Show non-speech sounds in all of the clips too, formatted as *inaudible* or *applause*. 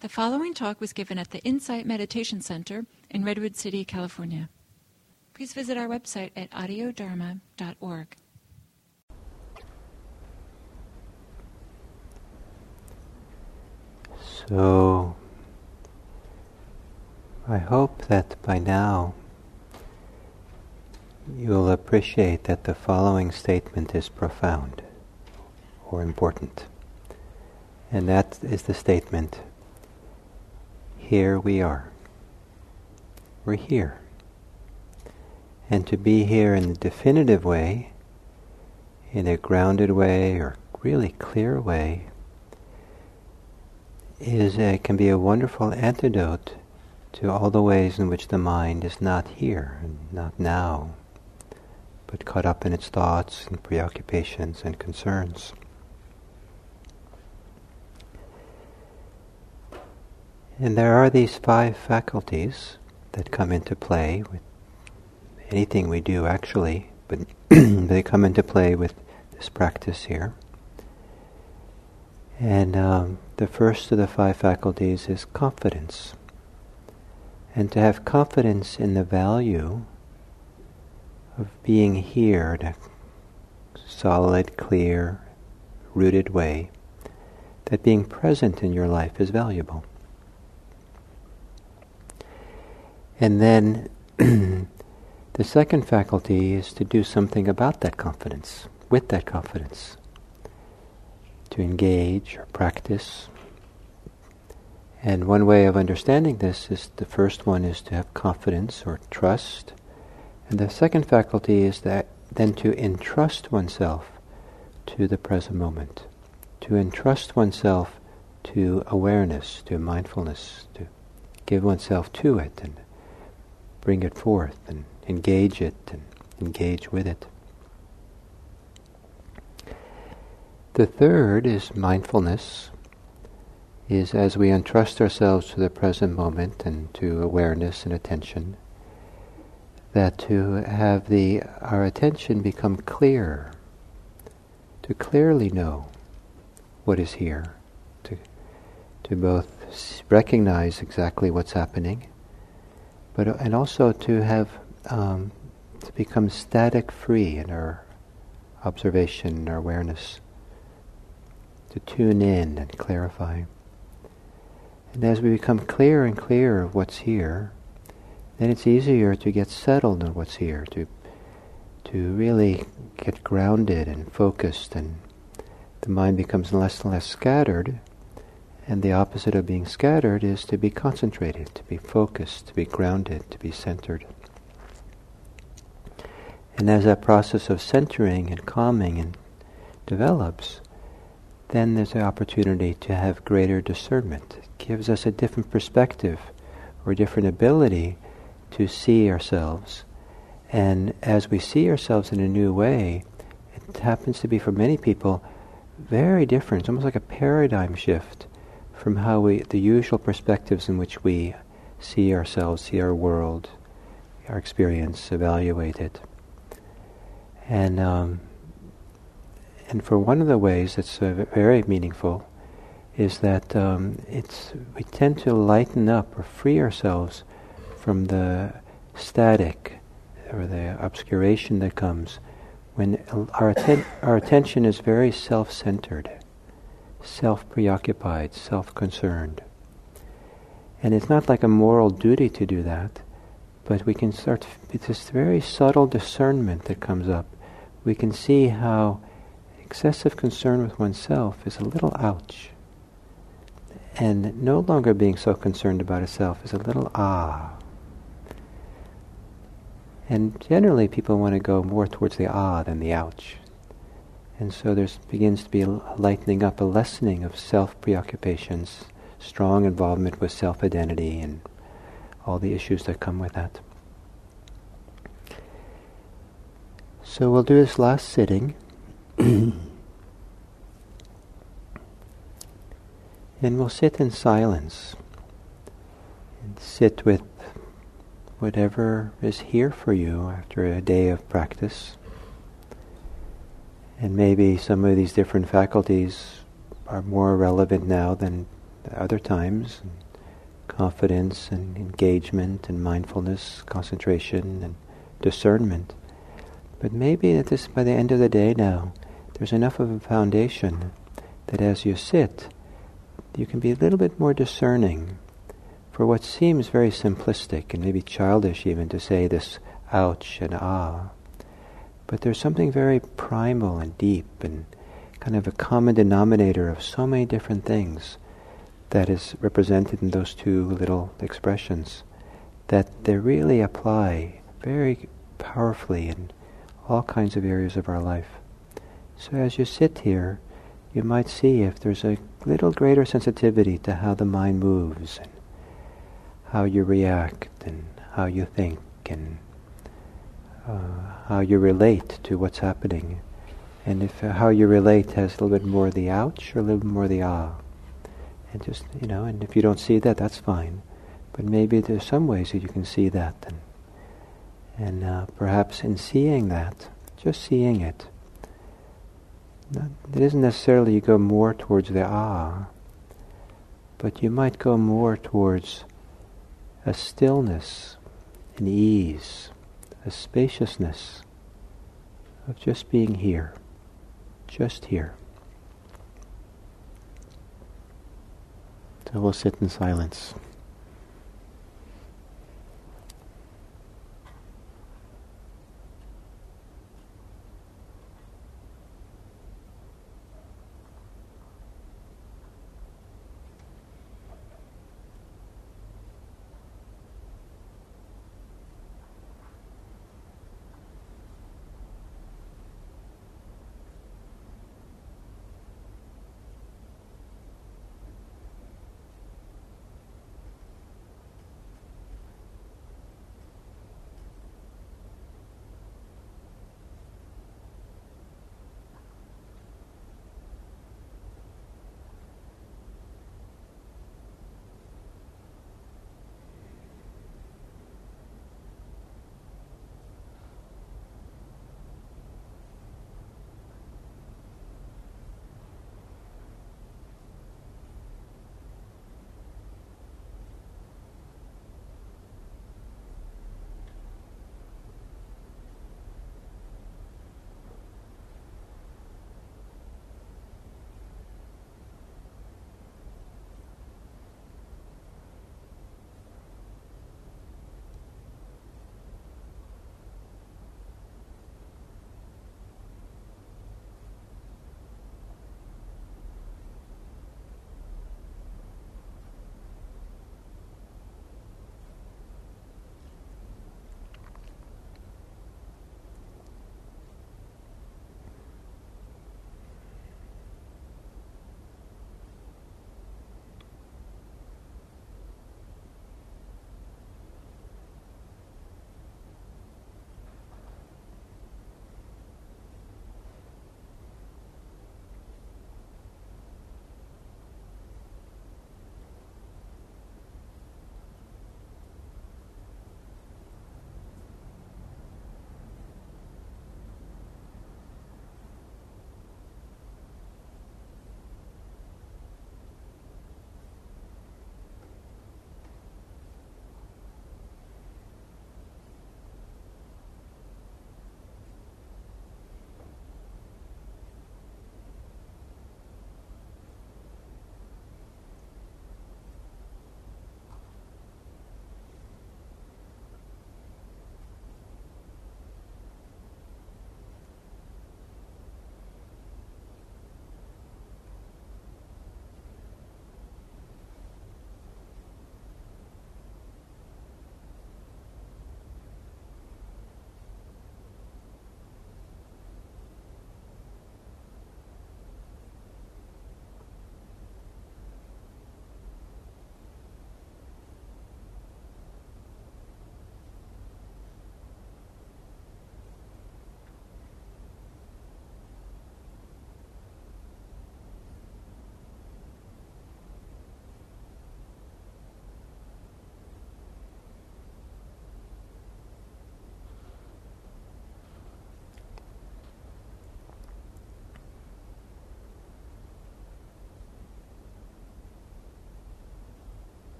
The following talk was given at the Insight Meditation Center in Redwood City, California. Please visit our website at audiodharma.org. So, I hope that by now you'll appreciate that the following statement is profound or important. And that is the statement here we are. We're here. And to be here in a definitive way, in a grounded way or really clear way, is a, can be a wonderful antidote to all the ways in which the mind is not here and not now, but caught up in its thoughts and preoccupations and concerns. And there are these five faculties that come into play with anything we do actually, but *clears throat* they come into play with this practice here. And um, the first of the five faculties is confidence. And to have confidence in the value of being here in a solid, clear, rooted way, that being present in your life is valuable. And then *clears throat* the second faculty is to do something about that confidence, with that confidence, to engage or practice. And one way of understanding this is the first one is to have confidence or trust. And the second faculty is that then to entrust oneself to the present moment, to entrust oneself to awareness, to mindfulness, to give oneself to it and bring it forth and engage it and engage with it. The third is mindfulness, is as we entrust ourselves to the present moment and to awareness and attention, that to have the our attention become clear, to clearly know what is here, to to both recognize exactly what's happening but uh, and also to have um, to become static free in our observation and our awareness, to tune in and clarify. And as we become clearer and clearer of what's here, then it's easier to get settled in what's here, to to really get grounded and focused, and the mind becomes less and less scattered, and the opposite of being scattered is to be concentrated, to be focused, to be grounded, to be centered. And as that process of centering and calming and develops, then there's the opportunity to have greater discernment. It gives us a different perspective or a different ability to see ourselves. And as we see ourselves in a new way, it happens to be for many people very different. It's almost like a paradigm shift from how we, the usual perspectives in which we see ourselves, see our world, our experience, evaluate it. And, um, and for one of the ways that's uh, very meaningful is that um, it's, we tend to lighten up or free ourselves from the static or the obscuration that comes when our, atten- our attention is very self-centered self preoccupied, self concerned. And it's not like a moral duty to do that, but we can start, it's this very subtle discernment that comes up. We can see how excessive concern with oneself is a little ouch. And no longer being so concerned about itself is a little ah. And generally, people want to go more towards the ah than the ouch. And so there begins to be a lightening up, a lessening of self preoccupations, strong involvement with self identity, and all the issues that come with that. So we'll do this last sitting. *coughs* and we'll sit in silence and sit with whatever is here for you after a day of practice. And maybe some of these different faculties are more relevant now than other times, confidence and engagement and mindfulness, concentration and discernment. But maybe at this, by the end of the day now, there's enough of a foundation that as you sit, you can be a little bit more discerning for what seems very simplistic and maybe childish even to say this ouch and ah. But there's something very primal and deep and kind of a common denominator of so many different things that is represented in those two little expressions that they really apply very powerfully in all kinds of areas of our life. So as you sit here, you might see if there's a little greater sensitivity to how the mind moves and how you react and how you think and uh, how you relate to what's happening. And if uh, how you relate has a little bit more the ouch or a little bit more the ah. And just, you know, and if you don't see that, that's fine. But maybe there's some ways that you can see that. And, and uh, perhaps in seeing that, just seeing it, it isn't necessarily you go more towards the ah, but you might go more towards a stillness, an ease, a spaciousness of just being here, just here. So we'll sit in silence.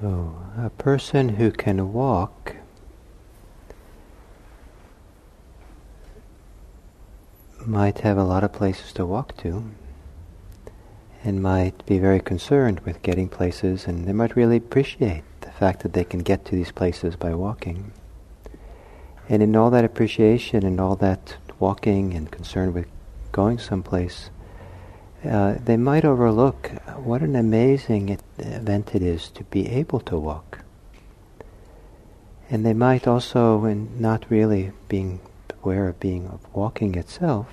So, a person who can walk might have a lot of places to walk to and might be very concerned with getting places and they might really appreciate the fact that they can get to these places by walking. And in all that appreciation and all that walking and concern with going someplace, uh, they might overlook what an amazing event it is to be able to walk. And they might also, in not really being aware of being of walking itself,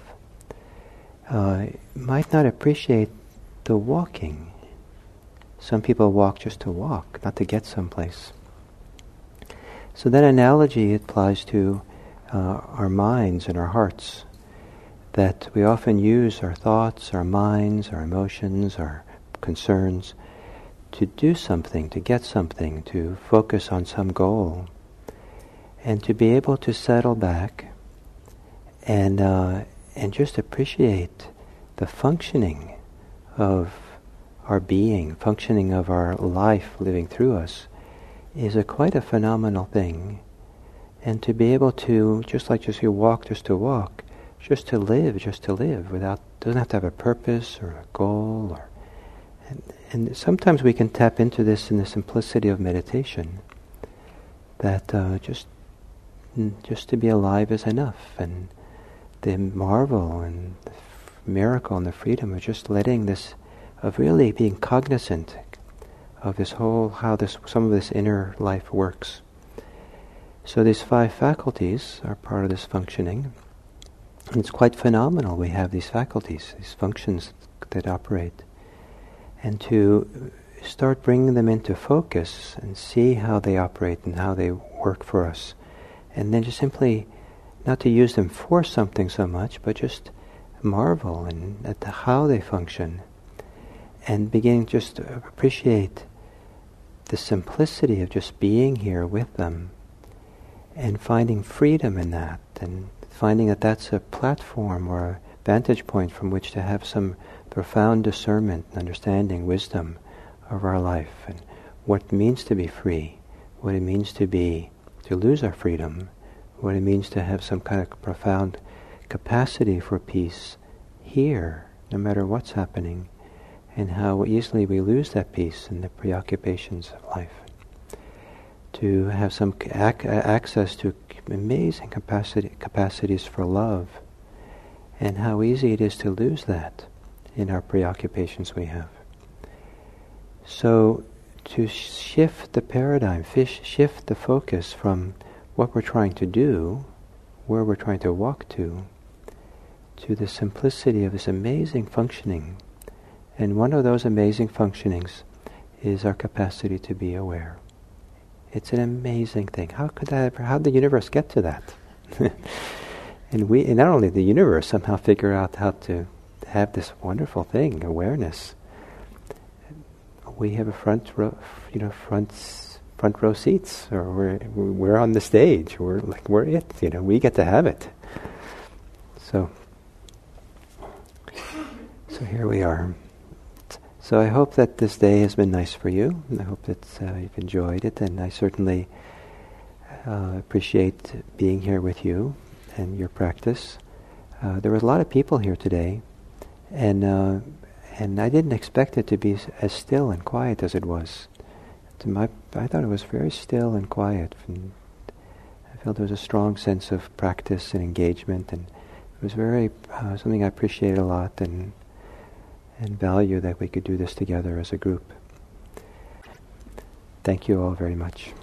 uh, might not appreciate the walking. Some people walk just to walk, not to get someplace. So that analogy applies to uh, our minds and our hearts that we often use our thoughts, our minds, our emotions, our concerns to do something, to get something, to focus on some goal, and to be able to settle back and uh, and just appreciate the functioning of our being, functioning of our life living through us, is a quite a phenomenal thing. And to be able to, just like just you walk, just to walk, just to live, just to live, without doesn't have to have a purpose or a goal, or and, sometimes we can tap into this in the simplicity of meditation. That uh, just just to be alive is enough, and the marvel and the miracle and the freedom of just letting this, of really being cognizant of this whole how this some of this inner life works. So these five faculties are part of this functioning. And it's quite phenomenal we have these faculties, these functions that operate. And to start bringing them into focus and see how they operate and how they work for us. And then just simply not to use them for something so much, but just marvel and at the, how they function and begin just to appreciate the simplicity of just being here with them and finding freedom in that and finding that that's a platform or a vantage point from which to have some profound discernment, and understanding, wisdom of our life and what it means to be free, what it means to be, to lose our freedom, what it means to have some kind of profound capacity for peace here, no matter what's happening, and how easily we lose that peace in the preoccupations of life. To have some ac- uh, access to amazing capacity, capacities for love, and how easy it is to lose that in our preoccupations we have. So, to shift the paradigm, fish, shift the focus from what we're trying to do, where we're trying to walk to, to the simplicity of this amazing functioning. And one of those amazing functionings is our capacity to be aware. It's an amazing thing. How could that ever, how did the universe get to that? *laughs* and we, and not only the universe, somehow figure out how to have this wonderful thing, awareness. We have a front row, you know, front front row seats, or we're we're on the stage. We're like we're it. You know, we get to have it. So, so here we are. So I hope that this day has been nice for you. I hope that uh, you've enjoyed it, and I certainly uh, appreciate being here with you and your practice. Uh, there was a lot of people here today, and uh, and I didn't expect it to be as still and quiet as it was. My, I thought it was very still and quiet. And I felt there was a strong sense of practice and engagement, and it was very uh, something I appreciated a lot and and value that we could do this together as a group. Thank you all very much.